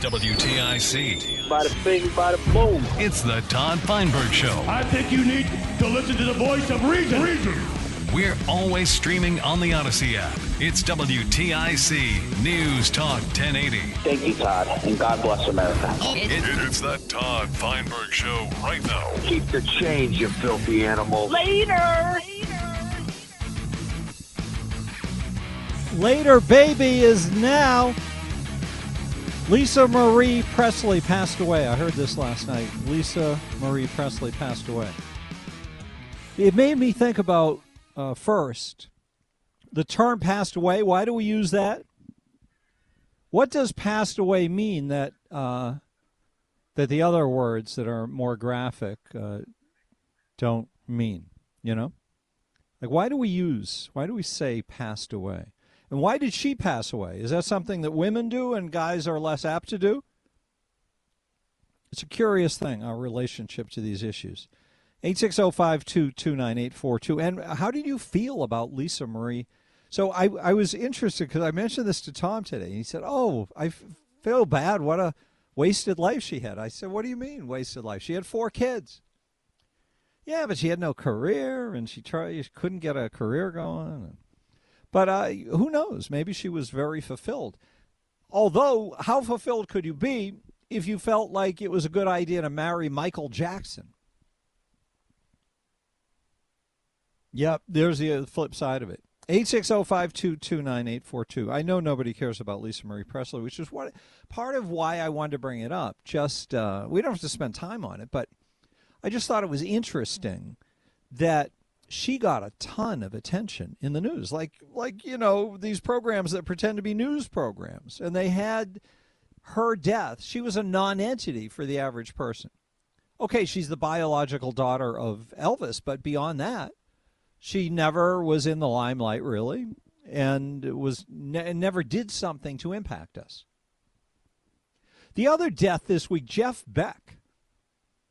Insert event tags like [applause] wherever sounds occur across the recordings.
WTIC. Bada bing, bada boom. It's the Todd Feinberg Show. I think you need to listen to the voice of reason. Reason. We're always streaming on the Odyssey app. It's WTIC News Talk 1080. Thank you, Todd, and God bless America. It- it's the Todd Feinberg Show right now. Keep the change, you filthy animal. Later. Later, baby is now. Lisa Marie Presley passed away. I heard this last night. Lisa Marie Presley passed away. It made me think about uh, first the term passed away. Why do we use that? What does passed away mean that uh, that the other words that are more graphic uh, don't mean? You know, like why do we use? Why do we say passed away? And why did she pass away? Is that something that women do and guys are less apt to do? It's a curious thing, our relationship to these issues. 860-522-9842. And how did you feel about Lisa Marie? So I, I was interested because I mentioned this to Tom today. And he said, oh, I feel bad. What a wasted life she had. I said, what do you mean wasted life? She had four kids. Yeah, but she had no career, and she tried, she couldn't get a career going. But uh, who knows? Maybe she was very fulfilled. Although, how fulfilled could you be if you felt like it was a good idea to marry Michael Jackson? Yep, there's the uh, flip side of it. 860-522-9842. I know nobody cares about Lisa Marie Presley, which is what part of why I wanted to bring it up. Just uh, we don't have to spend time on it, but I just thought it was interesting that she got a ton of attention in the news. Like like you know these programs that pretend to be news programs. And they had her death. She was a non-entity for the average person. Okay she's the biological daughter of Elvis but beyond that she never was in the limelight really and was ne- never did something to impact us. The other death this week Jeff Beck.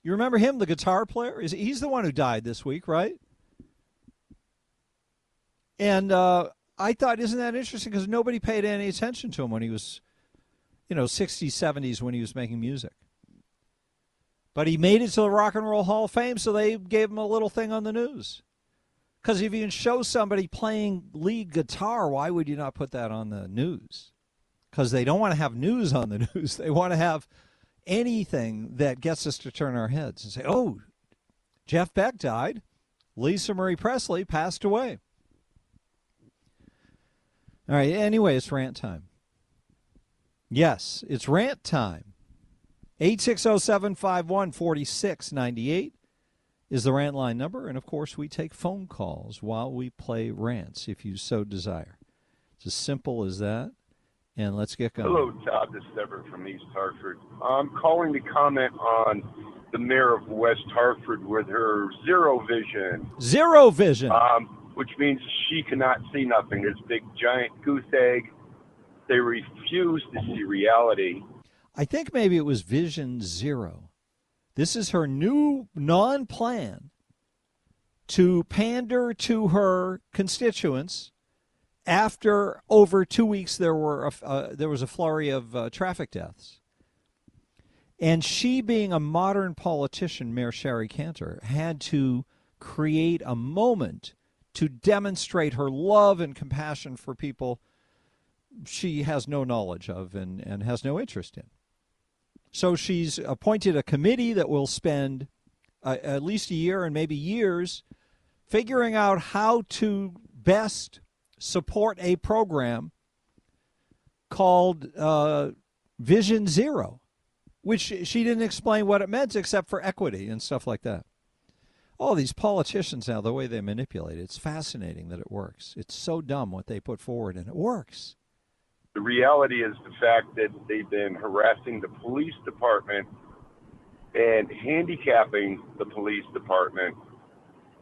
You remember him the guitar player? Is he's the one who died this week right and uh, I thought, isn't that interesting? Because nobody paid any attention to him when he was, you know, 60s, 70s when he was making music. But he made it to the Rock and Roll Hall of Fame, so they gave him a little thing on the news. Because if you can show somebody playing lead guitar, why would you not put that on the news? Because they don't want to have news on the [laughs] news. They want to have anything that gets us to turn our heads and say, oh, Jeff Beck died. Lisa Marie Presley passed away. All right. Anyway, it's rant time. Yes, it's rant time. 860-751-4698 is the rant line number. And, of course, we take phone calls while we play rants if you so desire. It's as simple as that. And let's get going. Hello, Todd. This is Everett from East Hartford. I'm calling to comment on the mayor of West Hartford with her zero vision. Zero vision. Um, which means she cannot see nothing. This big giant goose egg. They refuse to see reality. I think maybe it was Vision Zero. This is her new non plan to pander to her constituents after over two weeks there were a, uh, there was a flurry of uh, traffic deaths. And she, being a modern politician, Mayor Shari Cantor, had to create a moment to demonstrate her love and compassion for people she has no knowledge of and, and has no interest in. So she's appointed a committee that will spend uh, at least a year and maybe years figuring out how to best support a program called uh, Vision Zero, which she didn't explain what it meant except for equity and stuff like that. All these politicians now, the way they manipulate it, it's fascinating that it works. It's so dumb what they put forward, and it works. The reality is the fact that they've been harassing the police department and handicapping the police department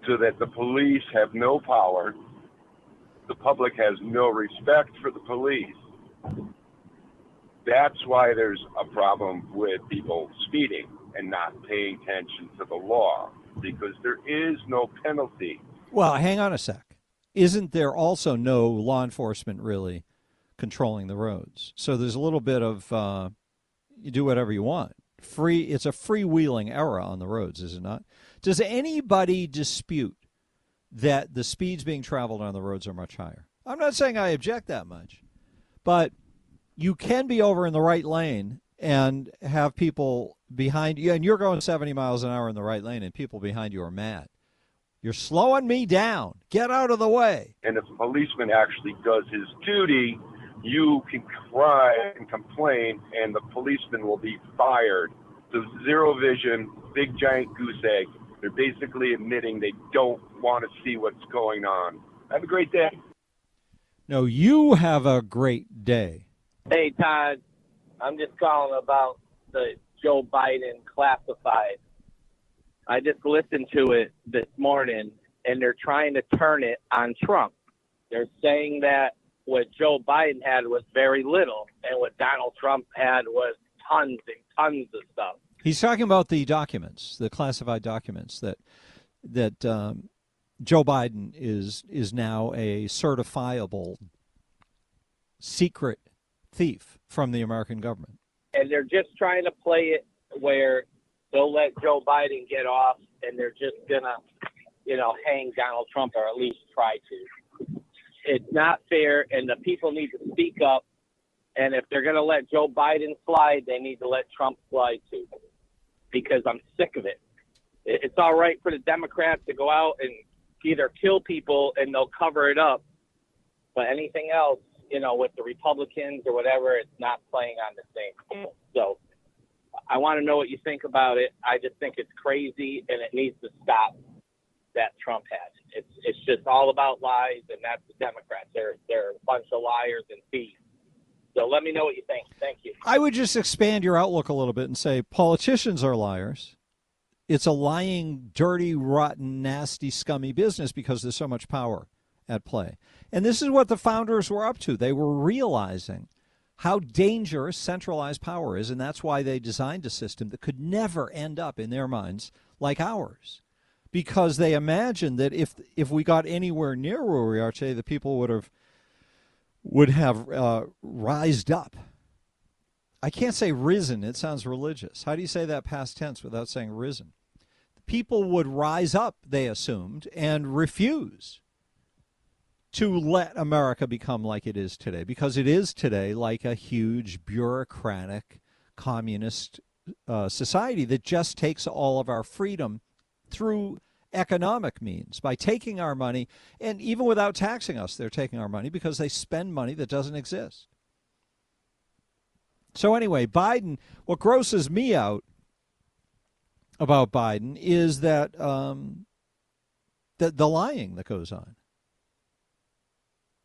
so that the police have no power. The public has no respect for the police. That's why there's a problem with people speeding and not paying attention to the law because there is no penalty. Well, hang on a sec. Isn't there also no law enforcement really controlling the roads? So there's a little bit of uh, you do whatever you want. Free. It's a freewheeling era on the roads, is it not? Does anybody dispute that the speeds being traveled on the roads are much higher? I'm not saying I object that much, but you can be over in the right lane and have people behind you, and you're going 70 miles an hour in the right lane, and people behind you are mad. You're slowing me down. Get out of the way. And if a policeman actually does his duty, you can cry and complain, and the policeman will be fired. So zero vision, big giant goose egg. They're basically admitting they don't want to see what's going on. Have a great day. No, you have a great day. Hey, Todd. I'm just calling about the Joe Biden classified. I just listened to it this morning, and they're trying to turn it on Trump. They're saying that what Joe Biden had was very little, and what Donald Trump had was tons and tons of stuff. He's talking about the documents, the classified documents that that um, Joe Biden is is now a certifiable secret thief from the American government. And they're just trying to play it where they'll let Joe Biden get off, and they're just gonna, you know, hang Donald Trump or at least try to. It's not fair, and the people need to speak up. And if they're gonna let Joe Biden slide, they need to let Trump slide too, because I'm sick of it. It's all right for the Democrats to go out and either kill people and they'll cover it up, but anything else, you know, with the Republicans or whatever, it's not playing on the same. So I want to know what you think about it. I just think it's crazy and it needs to stop that Trump has. It's it's just all about lies and that's the Democrats. They're they're a bunch of liars and thieves. So let me know what you think. Thank you. I would just expand your outlook a little bit and say politicians are liars. It's a lying, dirty, rotten, nasty, scummy business because there's so much power at play. And this is what the founders were up to. They were realizing how dangerous centralized power is, and that's why they designed a system that could never end up in their minds like ours. Because they imagined that if if we got anywhere near where we are today, the people would have would have uh, rised up. I can't say risen; it sounds religious. How do you say that past tense without saying risen? The People would rise up, they assumed, and refuse to let America become like it is today, because it is today like a huge bureaucratic communist uh, society that just takes all of our freedom through economic means by taking our money and even without taxing us they're taking our money because they spend money that doesn't exist. So anyway biden what grosses me out about biden is that um, the, the lying that goes on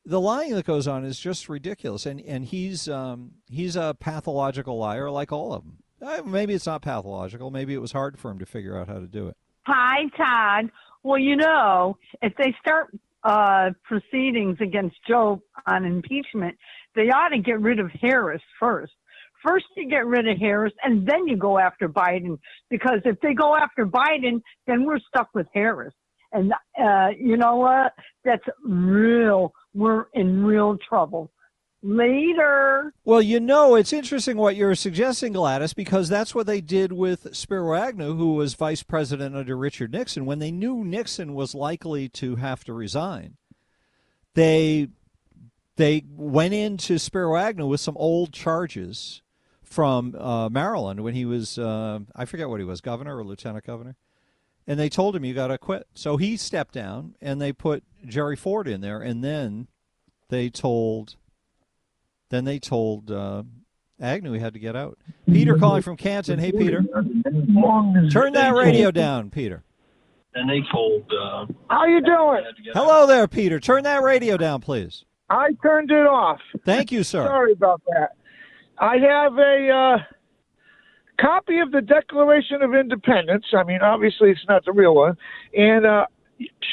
the lying that goes on is just ridiculous, and and he's um, he's a pathological liar like all of them. Uh, maybe it's not pathological. Maybe it was hard for him to figure out how to do it. Hi, Todd. Well, you know, if they start uh, proceedings against Joe on impeachment, they ought to get rid of Harris first. First, you get rid of Harris, and then you go after Biden. Because if they go after Biden, then we're stuck with Harris. And uh, you know what? That's real we're in real trouble. Later. Well, you know, it's interesting what you're suggesting, Gladys, because that's what they did with Spiro Agnew, who was vice president under Richard Nixon. When they knew Nixon was likely to have to resign, they they went into Spiro Agnew with some old charges from uh, Maryland when he was, uh, I forget what he was, governor or lieutenant governor. And they told him, you got to quit. So he stepped down and they put Jerry Ford in there. And then they told, then they told uh, Agnew he had to get out. Peter calling from Canton. Hey, Peter. Turn that radio down, Peter. And they told. Uh, How you doing? Hello there, Peter. Turn that radio down, please. I turned it off. Thank you, sir. Sorry about that. I have a uh, copy of the Declaration of Independence. I mean, obviously, it's not the real one. And uh,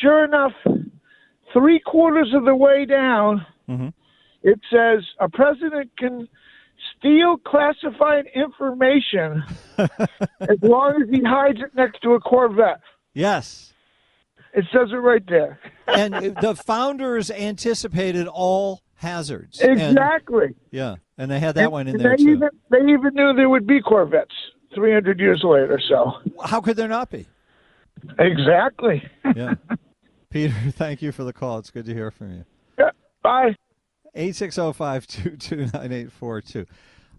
sure enough, three quarters of the way down, mm-hmm. it says a president can steal classified information [laughs] as long as he hides it next to a Corvette. Yes. It says it right there. and the founders anticipated all hazards. And- Exactly. yeah, and they had that And one in they there too. Even, they even knew there would be Corvettes 300 years later. So How could there not be? exactly. Yeah. Peter, [laughs] thank you for the call. It's good to hear from you. Yeah. Bye. 860-522-9842.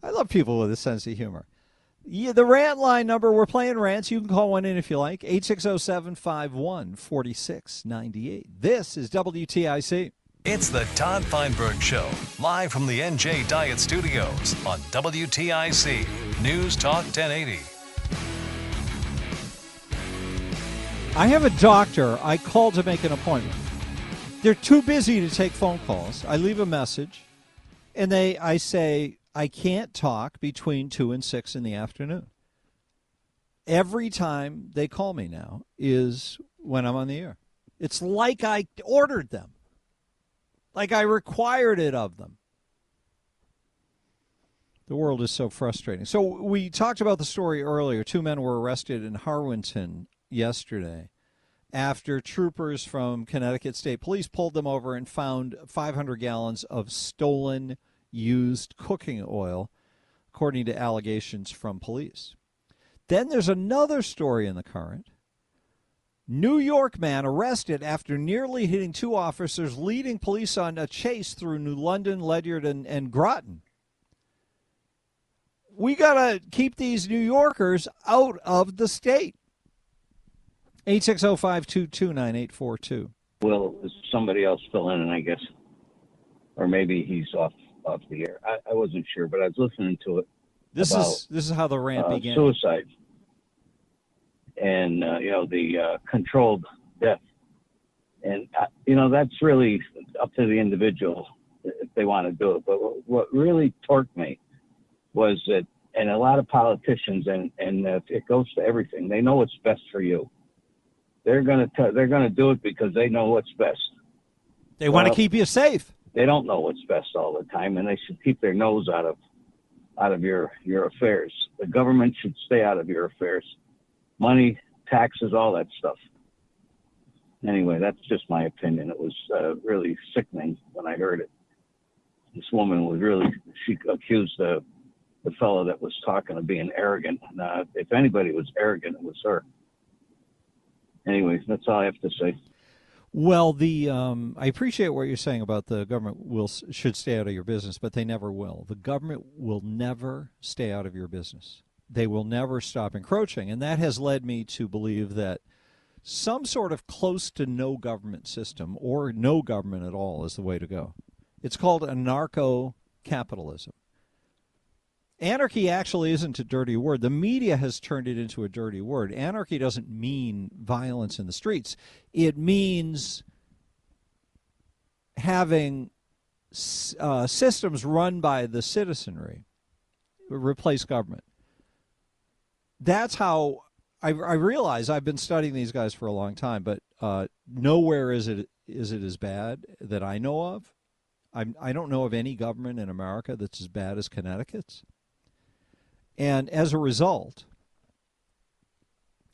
I love people with a sense of humor. Yeah, the rant line number, we're playing rants. You can call one in if you like. 860-751-4698. This is WTIC. It's the Todd Feinberg Show, live from the NJ Diet Studios on WTIC News Talk 1080. I have a doctor. I call to make an appointment. They're too busy to take phone calls. I leave a message, and they I say I can't talk between two and six in the afternoon. Every time they call me now is when I'm on the air. It's like I ordered them, like I required it of them. The world is so frustrating. So we talked about the story earlier. Two men were arrested in Harwinton yesterday after troopers from Connecticut State Police pulled them over and found 500 gallons of stolen used cooking oil, according to allegations from police. Then there's another story in the current. New York man arrested after nearly hitting two officers, leading police on a chase through New London, Ledyard, and, and Groton. We got to keep these New Yorkers out of the state. 860-522-9842. Will somebody else fill in? And I guess, or maybe he's off off the air. I, I wasn't sure, but I was listening to it. This about, is this is how the rant uh, began. Suicide, and uh, you know the uh, controlled death, and uh, you know that's really up to the individual if they want to do it. But what, what really torqued me was that, and a lot of politicians, and and it goes to everything. They know what's best for you. They're gonna t- they're gonna do it because they know what's best. They want to Well, keep you safe. They don't know what's best all the time, and they should keep their nose out of out of your your affairs. The government should stay out of your affairs. Money, taxes, all that stuff. Anyway, that's just my opinion. It was uh, really sickening when I heard it. This woman was really she accused the the fellow that was talking of being arrogant. And, uh, if anybody was arrogant, it was her. Anyways, that's all I have to say. Well, the um, I appreciate what you're saying about the government will should stay out of your business, but they never will. The government will never stay out of your business. They will never stop encroaching, and that has led me to believe that some sort of close to no government system or no government at all is the way to go. It's called anarcho capitalism. Anarchy actually isn't a dirty word. The media has turned it into a dirty word. Anarchy doesn't mean violence in the streets, it means having uh, systems run by the citizenry replace government. That's how I, I realize I've been studying these guys for a long time, but uh, nowhere is it is it as bad that I know of. I'm, I don't know of any government in America that's as bad as Connecticut's. And as a result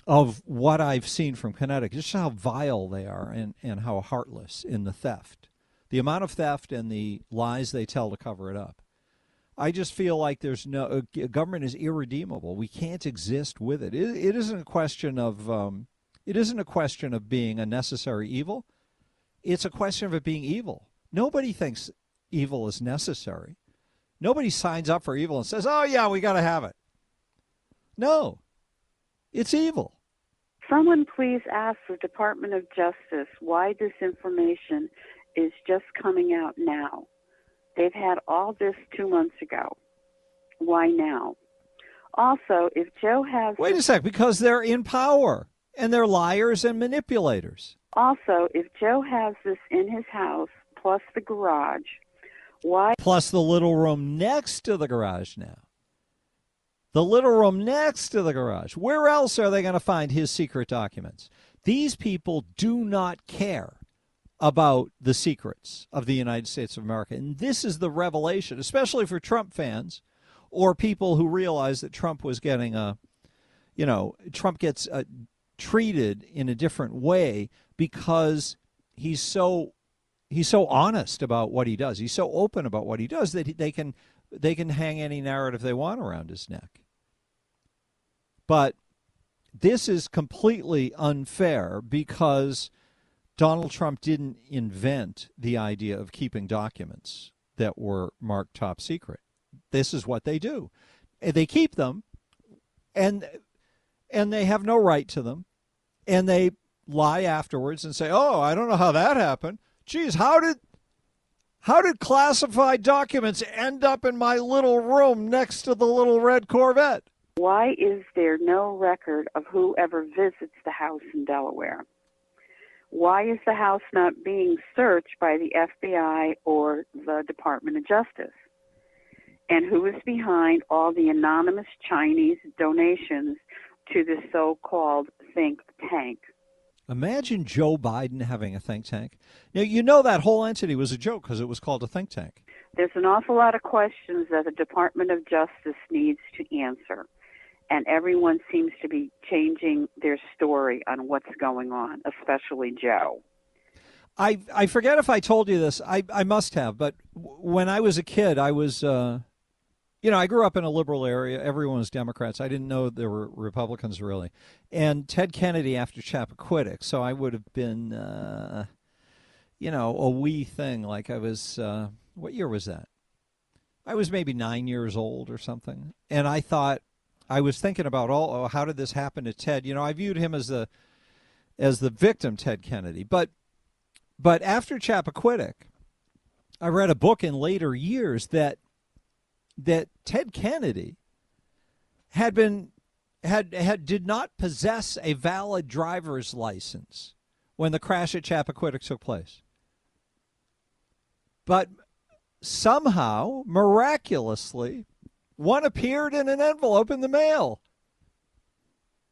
of what I've seen from Connecticut, just how vile they are and, and how heartless in the theft, the amount of theft and the lies they tell to cover it up. I just feel like there's no uh, government is irredeemable. We can't exist with it. It, it isn't a question of um, it isn't a question of being a necessary evil. It's a question of it being evil. Nobody thinks evil is necessary. Nobody signs up for evil and says, "Oh yeah, we got to have it." No, it's evil. Someone please ask the Department of Justice why this information is just coming out now. They've had all this two months ago. Why now? Also, if Joe has. Wait a sec, because they're in power and they're liars and manipulators. Also, if Joe has this in his house plus the garage, why? Plus the little room next to the garage now. The little room next to the garage. Where else are they going to find his secret documents? These people do not care about the secrets of the United States of America. And this is the revelation, especially for Trump fans or people who realize that Trump was getting a, you know, Trump gets uh, treated in a different way because he's so he's so honest about what he does. He's so open about what he does that they can they can hang any narrative they want around his neck. But this is completely unfair because Donald Trump didn't invent the idea of keeping documents that were marked top secret. This is what they do. They keep them and and they have no right to them and they lie afterwards and say, "Oh, I don't know how that happened. Geez, how did how did classified documents end up in my little room next to the little red Corvette?" Why is there no record of whoever visits the house in Delaware? Why is the house not being searched by the FBI or the Department of Justice? And who is behind all the anonymous Chinese donations to the so called think tank? Imagine Joe Biden having a think tank. Now, you know that whole entity was a joke because it was called a think tank. There's an awful lot of questions that the Department of Justice needs to answer. And everyone seems to be changing their story on what's going on, especially Joe. I, I forget if I told you this. I, I must have, but when I was a kid, I was uh, you know, I grew up in a liberal area. Everyone was Democrats. I didn't know there were Republicans really. And Ted Kennedy after Chappaquiddick, so I would have been, uh, you know, a wee thing. Like I was, uh, what year was that? I was maybe nine years old or something. And I thought, I was thinking about, oh, oh how did this happen to Ted? You know, I viewed him as the, as the victim, Ted Kennedy. But, but after Chappaquiddick, I read a book in later years that that Ted Kennedy had been had had did not possess a valid driver's license when the crash at Chappaquiddick took place. But somehow, miraculously, one appeared in an envelope in the mail.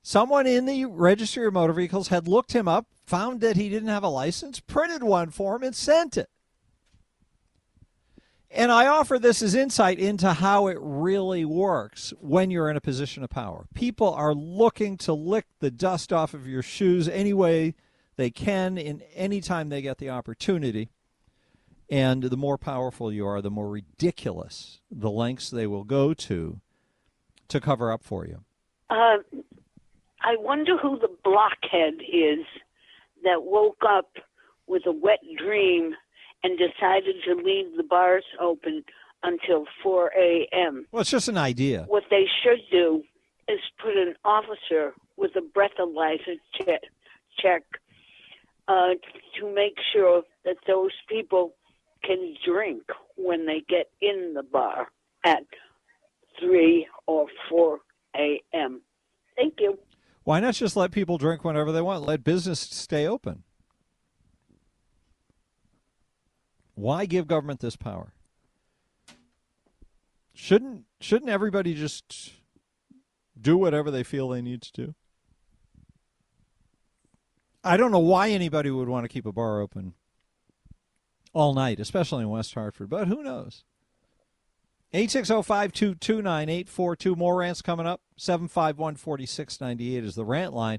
Someone in the registry of motor vehicles had looked him up, found that he didn't have a license, printed one for him, and sent it. And I offer this as insight into how it really works when you're in a position of power. People are looking to lick the dust off of your shoes any way they can in any time they get the opportunity. And the more powerful you are, the more ridiculous the lengths they will go to to cover up for you. Uh, I wonder who the blockhead is that woke up with a wet dream and decided to leave the bars open until 4 a.m. Well, it's just an idea. What they should do is put an officer with a breathalyzer check, check uh, to make sure that those people can drink when they get in the bar at 3 or 4 a.m. Thank you. Why not just let people drink whenever they want? Let business stay open. Why give government this power? Shouldn't shouldn't everybody just do whatever they feel they need to do? I don't know why anybody would want to keep a bar open all night, especially in West Hartford, but who knows? 860-522-9842. More rants coming up. 751-4698 is the rant line.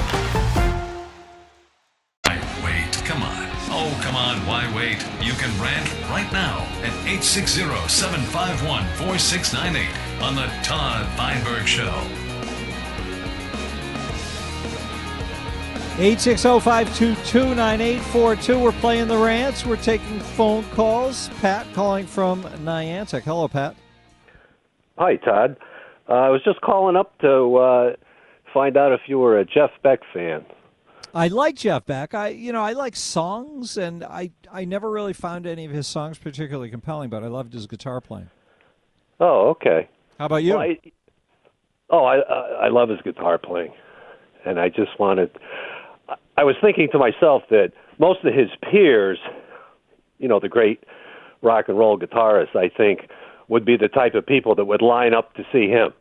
On, why wait? You can rant right now at 860-751-4698 on the Todd Feinberg Show. 860-522-9842. We're playing the rants. We're taking phone calls. Pat calling from Niantic. Hello, Pat. Hi, Todd. Uh, I was just calling up to uh, find out if you were a Jeff Beck fan. I like Jeff Beck. I, you know, I like songs, and I, I never really found any of his songs particularly compelling, but I loved his guitar playing. Oh, okay. How about you? Well, I, oh, I, I I love his guitar playing, and I just wanted. I was thinking to myself that most of his peers, you know, the great rock and roll guitarists, I think, would be the type of people that would line up to see him.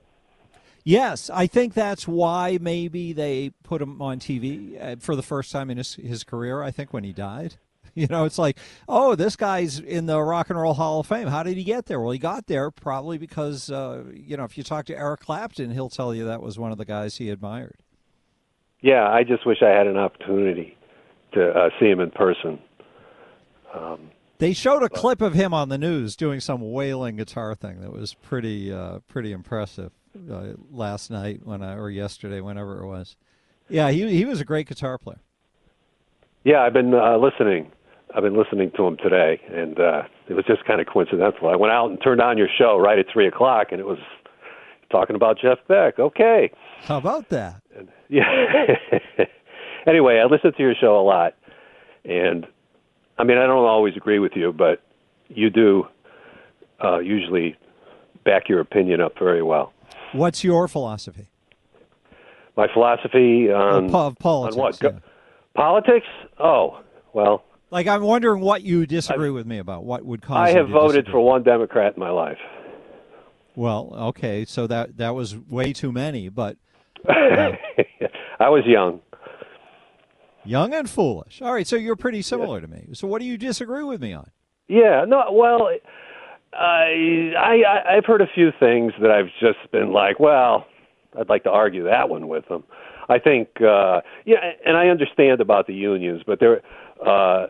Yes, I think that's why maybe they put him on TV uh, for the first time in his, his career. I think when he died. [laughs] You know, it's like, oh, this guy's in the Rock and Roll Hall of Fame. How did he get there? Well, he got there probably because, uh, you know, if you talk to Eric Clapton, he'll tell you that was one of the guys he admired. Yeah, I just wish I had an opportunity to uh, see him in person. Um, They showed a clip of him on the news doing some wailing guitar thing that was pretty, uh, pretty impressive uh, last night when I, or yesterday, whenever it was. Yeah, he he was a great guitar player. yeah, I've been uh, listening. I've been listening to him today, and uh, it was just kind of coincidental. I went out and turned on your show right at three o'clock, and it was talking about Jeff Beck. Okay. How about that? [laughs] Yeah. anyway, I listen to your show a lot, and I mean, I don't always agree with you, but you do uh, usually back your opinion up very well. What's your philosophy? My philosophy on, Of politics, on what? Go- Politics? Oh, well, Like, I'm wondering what you disagree with me about. What would cause I have voted disagree? for one Democrat in my life. Well, okay, so that that was way too many, but [laughs] I was young. young and foolish. All right, so you're pretty similar to me. So what do you disagree with me on? Yeah, no, well, I, I, I've heard a few things that I've just been like, well, I'd like to argue that one with them. I think, uh, yeah, and I understand about the unions, but they're, uh,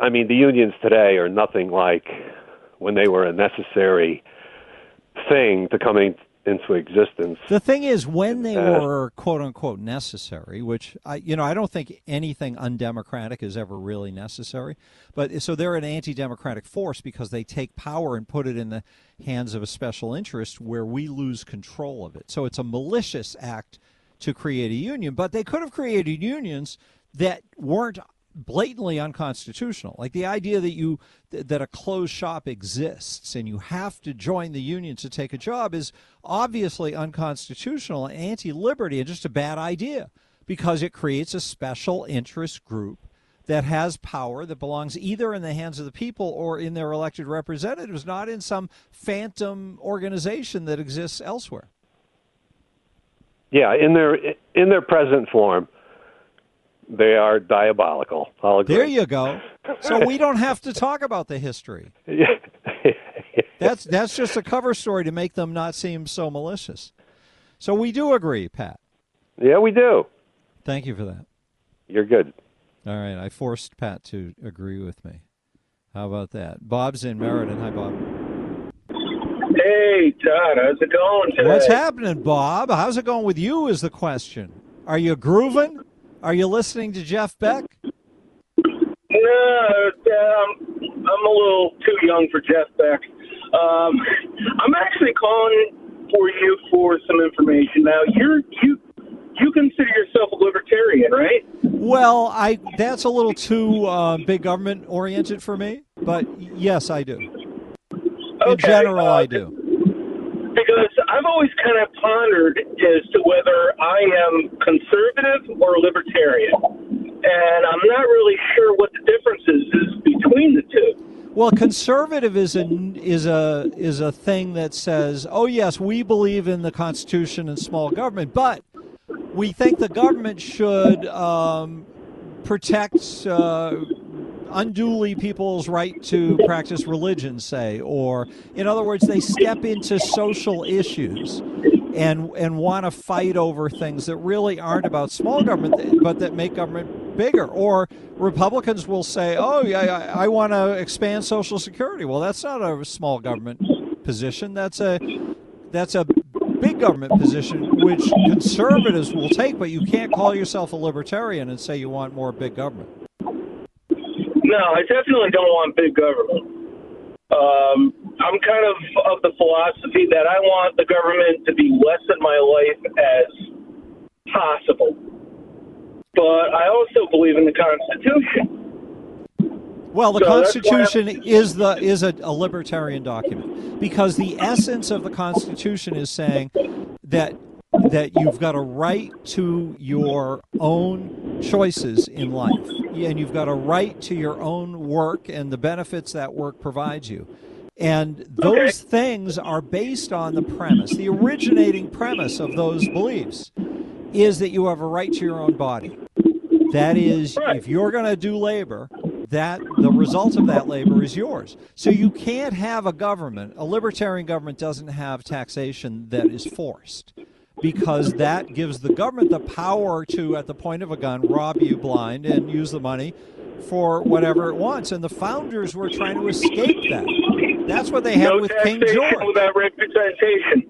I mean, the unions today are nothing like when they were a necessary thing to coming into existence. The thing is, when they Uh, were quote unquote necessary, which I, you know, I don't think anything undemocratic is ever really necessary. But so they're an anti-democratic force because they take power and put it in the hands of a special interest where we lose control of it. So it's a malicious act to create a union. But they could have created unions that weren't blatantly unconstitutional. Like the idea that you that a closed shop exists and you have to join the union to take a job is obviously unconstitutional and anti-liberty and just a bad idea because it creates a special interest group that has power that belongs either in the hands of the people or in their elected representatives not in some phantom organization that exists elsewhere. Yeah, in their in their present form, they are diabolical. I'll agree. there you go so we don't have to talk about the history [laughs] that's that's just a cover story to make them not seem so malicious. So we do agree, Pat. Yeah, we do. Thank you for that. You're good. All right, I forced Pat to agree with me. How about that? Bob's in Meriden. Hi, Bob. Hey, Todd, how's it going today? What's happening, Bob? How's it going with you? Is the question. Are you grooving? Are you listening to Jeff Beck? No, um, I'm a little too young for Jeff Beck. Um, I'm actually calling for you for some information. Now, you're you you consider yourself a libertarian, right? Well, I that's a little too uh, big government oriented for me, but yes, I do. In Okay, general, uh, I do. Because I've always kind of pondered as to whether I am conservative or libertarian, and I'm not really sure what the difference is, is between the two. Well, conservative is a is a is a thing that says, "Oh yes, we believe in the Constitution and small government, but we think the government should um, protect uh, unduly people's right to practice religion, say, or in other words, they step into social issues and and want to fight over things that really aren't about small government, but that make government bigger. Or Republicans will say, "Oh, yeah, I, I want to expand Social Security." Well, that's not a small government position. That's a that's a big government position, which conservatives will take. But you can't call yourself a libertarian and say you want more big government. No, I definitely don't want big government. Um, I'm kind of of the philosophy that I want the government to be less in my life as possible. But I also believe in the Constitution. Well, the So Constitution is the is a, a libertarian document because the essence of the Constitution is saying that that you've got a right to your own choices in life, and you've got a right to your own work and the benefits that work provides you. And those things are based on the premise, the originating premise of those beliefs is that you have a right to your own body. That is, if you're going to do labor, that the result of that labor is yours. So you can't have a government, a libertarian government doesn't have taxation that is forced because that gives the government the power to, at the point of a gun, rob you blind and use the money for whatever it wants. And the founders were trying to escape that. That's what they had no with King George. without representation.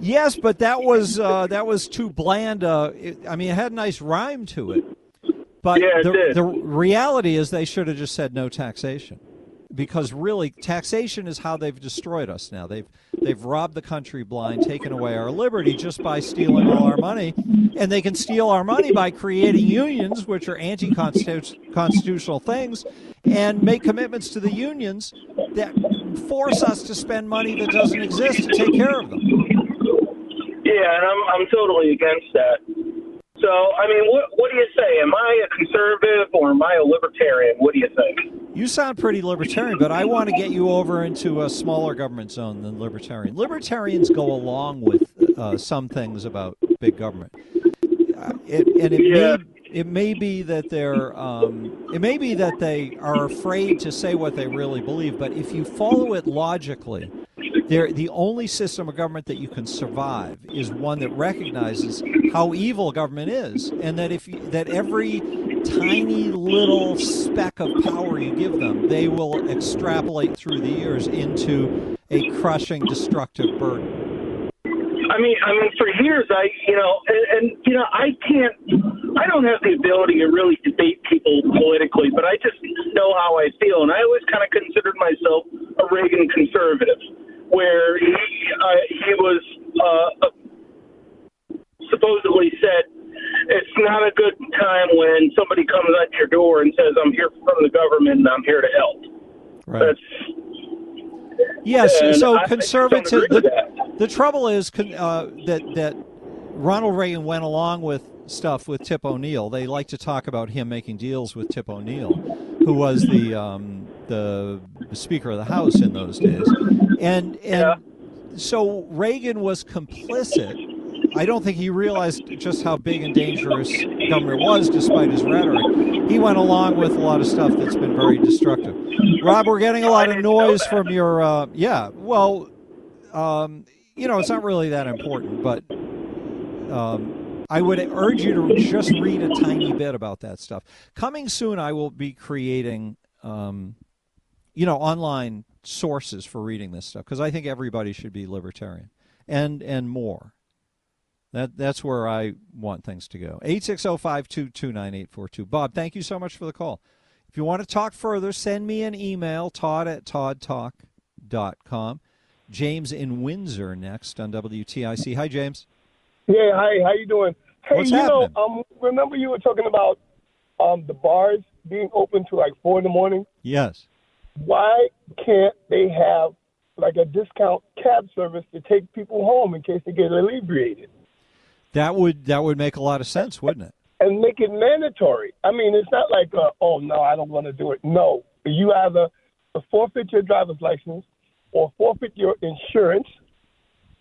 Yes, but that was uh, that was too bland. Uh, it, I mean, it had a nice rhyme to it, but Yeah, it the, the reality is they should have just said no taxation, because really taxation is how they've destroyed us. Now they've they've robbed the country blind, taken away our liberty just by stealing all our money, and they can steal our money by creating unions, which are anti-constitutional things, and make commitments to the unions that force us to spend money that doesn't exist to take care of them. Yeah, and I'm I'm totally against that. So, I mean, what what do you say? Am I a conservative or am I a libertarian? What do you think? You sound pretty libertarian, but I want to get you over into a smaller government zone than libertarian. Libertarians go along with uh, some things about big government, uh, it, and it Yeah. may it may be that they're um, it may be that they are afraid to say what they really believe. But if you follow it logically, they're, the only system of government that you can survive is one that recognizes how evil government is, and that if you, that every tiny little speck of power you give them, they will extrapolate through the years into a crushing, destructive burden. I mean, I mean, for years, I, you know, and, and you know, I can't, I don't have the ability to really debate people politically, but I just know how I feel, and I always kind of considered myself a Reagan conservative, where he, uh, he was uh, supposedly said, "It's not a good time when somebody comes at your door and says, "I'm here from the government and I'm here to help." Right. That's Yes, And so conservative. The, the trouble is uh, that that Ronald Reagan went along with stuff with Tip O'Neill. They like to talk about him making deals with Tip O'Neill, who was the um, the Speaker of the House in those days, and and so Reagan was complicit. I don't think he realized just how big and dangerous government was, despite his rhetoric. He went along with a lot of stuff that's been very destructive. Rob, we're getting a lot of noise from your. Uh, yeah, well, um, you know, it's not really that important, but um, I would urge you to just read a tiny bit about that stuff. Coming soon, I will be creating, um, you know, online sources for reading this stuff because I think everybody should be libertarian and and more. That that's where I want things to go. 860-522-9842. Bob, thank you so much for the call. If you want to talk further, send me an email, Todd at toddtalk.com. James in Windsor next on WTIC. Hi, James. Yeah, hi. How you doing? Hey, What's you happening? know, um, remember you were talking about um the bars being open to like four in the morning. Yes. Why can't they have like a discount cab service to take people home in case they get inebriated That would that would make a lot of sense, wouldn't it? and make it mandatory? I mean, it's not like uh, oh no, I don't want to do it. No, you either forfeit your driver's license or forfeit your insurance.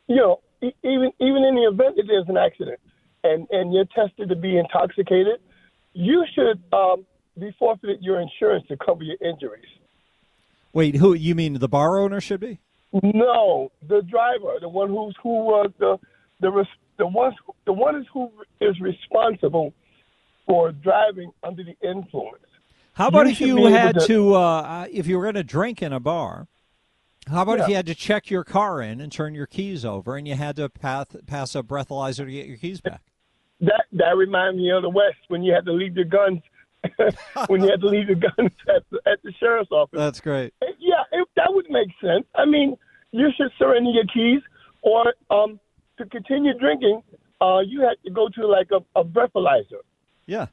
You know, even even in the event that there's an accident and and you're tested to be intoxicated, you should um, be forfeited your insurance to cover your injuries. Wait, who you mean the bar owner should be? No, the driver, the one who's who was the the res- the one the one is who is responsible for driving under the influence. How about You if you had to- to, uh, if you were going to drink in a bar? How about if you had to check your car in and turn your keys over, and you had to pass, pass a breathalyzer to get your keys back? That that reminds me of the West when you had to leave your guns [laughs] when you had to leave your guns at the, at the sheriff's office. That's great. Yeah, it, that would make sense. I mean, you should surrender your keys, or um, to continue drinking, uh, you had to go to like a, a breathalyzer Yeah.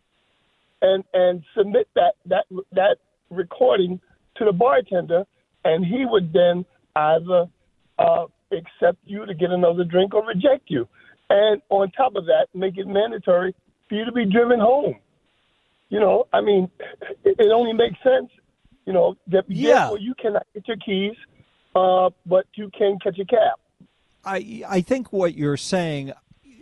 and and submit that that that recording to the bartender, and he would then either uh, accept you to get another drink or reject you, and on top of that, make it mandatory for you to be driven home. You know, I mean, it, it only makes sense. You know, that Yeah. therefore you cannot get your keys, uh, but you can catch a cab. I I think what you're saying,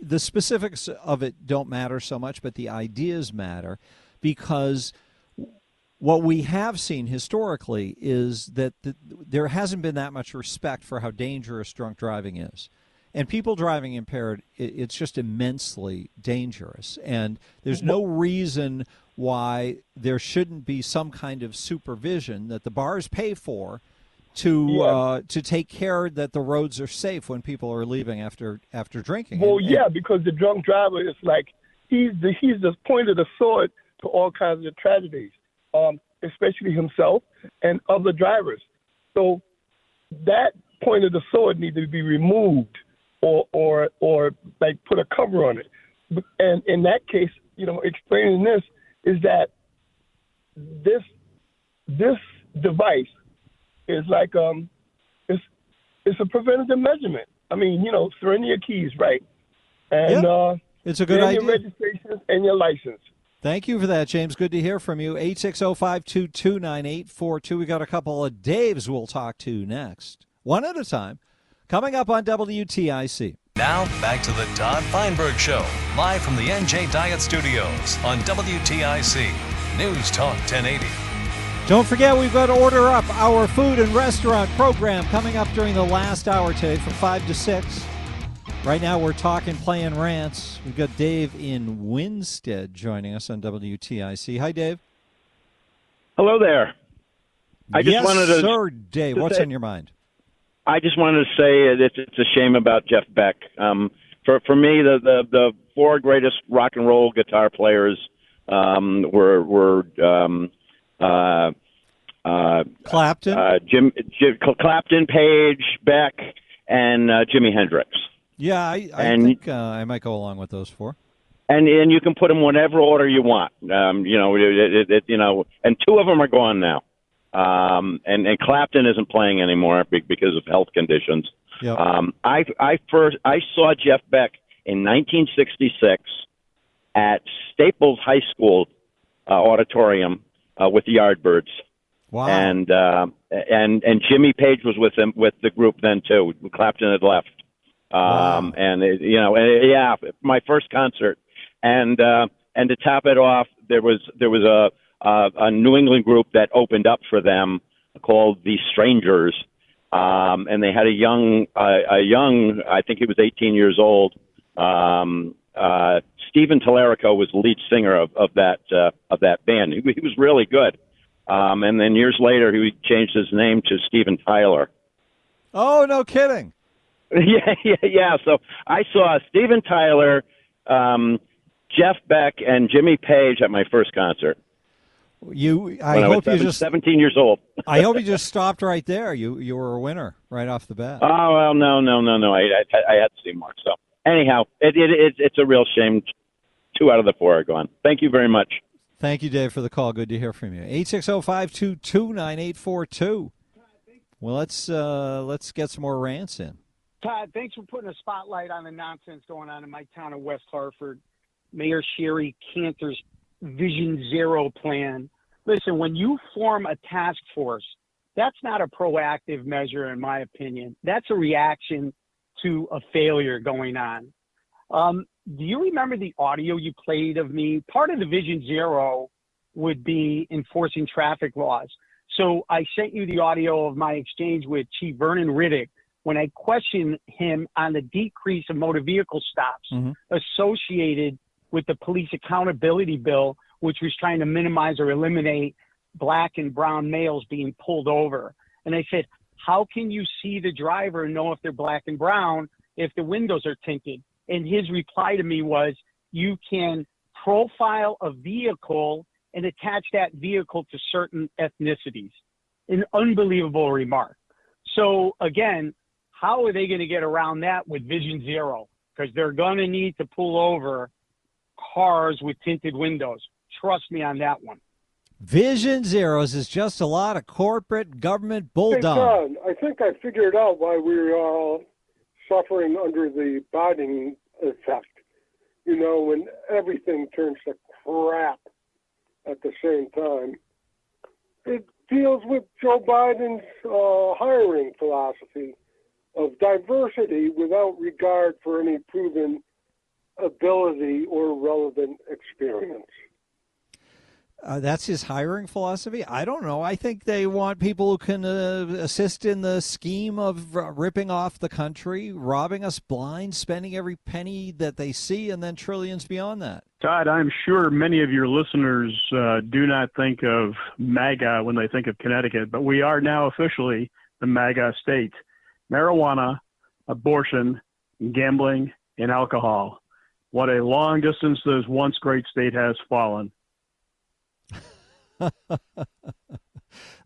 the specifics of it don't matter so much, but the ideas matter because what we have seen historically is that the, there hasn't been that much respect for how dangerous drunk driving is. And people driving impaired, it, it's just immensely dangerous. And there's no reason why there shouldn't be some kind of supervision that the bars pay for to Yeah. uh, to take care that the roads are safe when people are leaving after after drinking. Well, And- and- yeah, because the drunk driver is like he's the he's the point of the sword to all kinds of tragedies, um, especially himself and other drivers. So that point of the sword needs to be removed, or or or like put a cover on it. And in that case, you know, explaining this is that this this device is like um it's it's a preventative measurement. I mean, you know, surrender your keys, right? And Yeah, uh it's a good and your idea. registration and your license. Thank you for that, James. Good to hear from you. 860-522-9842. We got a couple of Daves we'll talk to next. One at a time. Coming up on WTIC. Now, back to the Todd Feinberg Show, live from the NJ Diet Studios on WTIC News Talk 1080. Don't forget, we've got to Order Up, our food and restaurant program coming up during the last hour today from 5 to 6. Right now, we're talking, playing rants. We've got Dave in Winsted joining us on WTIC. Hi, Dave. Hello there. I just yes, wanted to, sir, Dave. to What's say- on your mind? I just wanted to say it's, it's a shame about Jeff Beck. Um, for for me, the, the the four greatest rock and roll guitar players um, were were um, uh, uh, Clapton, uh, Jim, Jim Clapton, Page, Beck, and uh, Jimi Hendrix. Yeah, I, I And- think uh, I might go along with those four. and and you can put them whatever order you want. Um, you know, it, it, it, you know, and two of them are gone now. Um, and and Clapton isn't playing anymore because of health conditions. Yep. Um, I I first I saw Jeff Beck in 1966 at Staples High School uh, auditorium uh, with the Yardbirds. Wow. And uh, and and Jimmy Page was with him with the group then too. Clapton had left. Um, and it, you know, and, yeah, my first concert, and uh, and to top it off, there was there was a a, a New England group that opened up for them called the Strangeurs, um, and they had a young uh, a young I think he was 18 years old, um, uh, Steven Tallarico was the lead singer of, of that uh, of that band. He, he was really good. Um, and then years later, he changed his name to Steven Tyler. Oh, no kidding. [laughs] yeah, yeah, yeah. So I saw Steven Tyler, um, Jeff Beck, and Jimmy Page at my first concert. You, I when I was hope you just 17 years old. [laughs] I hope you just stopped right there. You you were a winner right off the bat. Oh well, no, no, no, no. I I, I had to see more. So anyhow, it, it, it it's a real shame. Two out of the four are gone. Thank you very much. Thank you, Dave, for the call. Good to hear from you. Eight six zero five two two nine eight four two. Well, let's uh, let's get some more rants in. Todd, thanks for putting a spotlight on the nonsense going on in my town of West Hartford. Mayor Shari Cantor's Vision Zero plan. Listen, when you form a task force, that's not a proactive measure, in my opinion. That's a reaction to a failure going on. Um, do you remember the audio you played of me? Part of the Vision Zero would be enforcing traffic laws. So I sent you the audio of my exchange with Chief Vernon Riddick when I questioned him on the decrease of motor vehicle stops mm-hmm. associated with the police accountability bill, which was trying to minimize or eliminate black and brown males being pulled over. And I said, how can you see the driver and know if they're black and brown if the windows are tinted? And his reply to me was, you can profile a vehicle and attach that vehicle to certain ethnicities. An unbelievable remark. So again, how are they going to get around that with Vision Zero? Because they're going to need to pull over cars with tinted windows. Trust me on that one. Vision Zeros is just a lot of corporate government Hey, bulldog. Don, I think I figured out why we are all suffering under the Biden effect. You know, when everything turns to crap at the same time. It deals with Joe Biden's uh, hiring philosophy of diversity without regard for any proven ability or relevant experience. Uh, that's his hiring philosophy. I don't know. I think they want people who can uh, assist in the scheme of r- ripping off the country, robbing us blind, spending every penny that they see, and then trillions beyond that. Todd, I'm sure many of your listeners uh, do not think of MAGA when they think of Connecticut, but we are now officially the MAGA state. Marijuana, abortion, gambling, and alcohol. What a long distance this once great state has fallen. [laughs]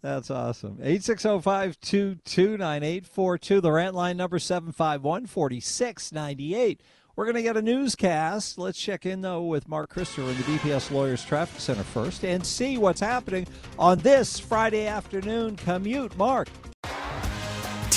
That's awesome. 860-522-9842. The rant line number 751-4698. We're going to get a newscast. Let's check in, though, with Mark Christopher in the DPS Lawyers Traffic Center first and see what's happening on this Friday afternoon commute. Mark.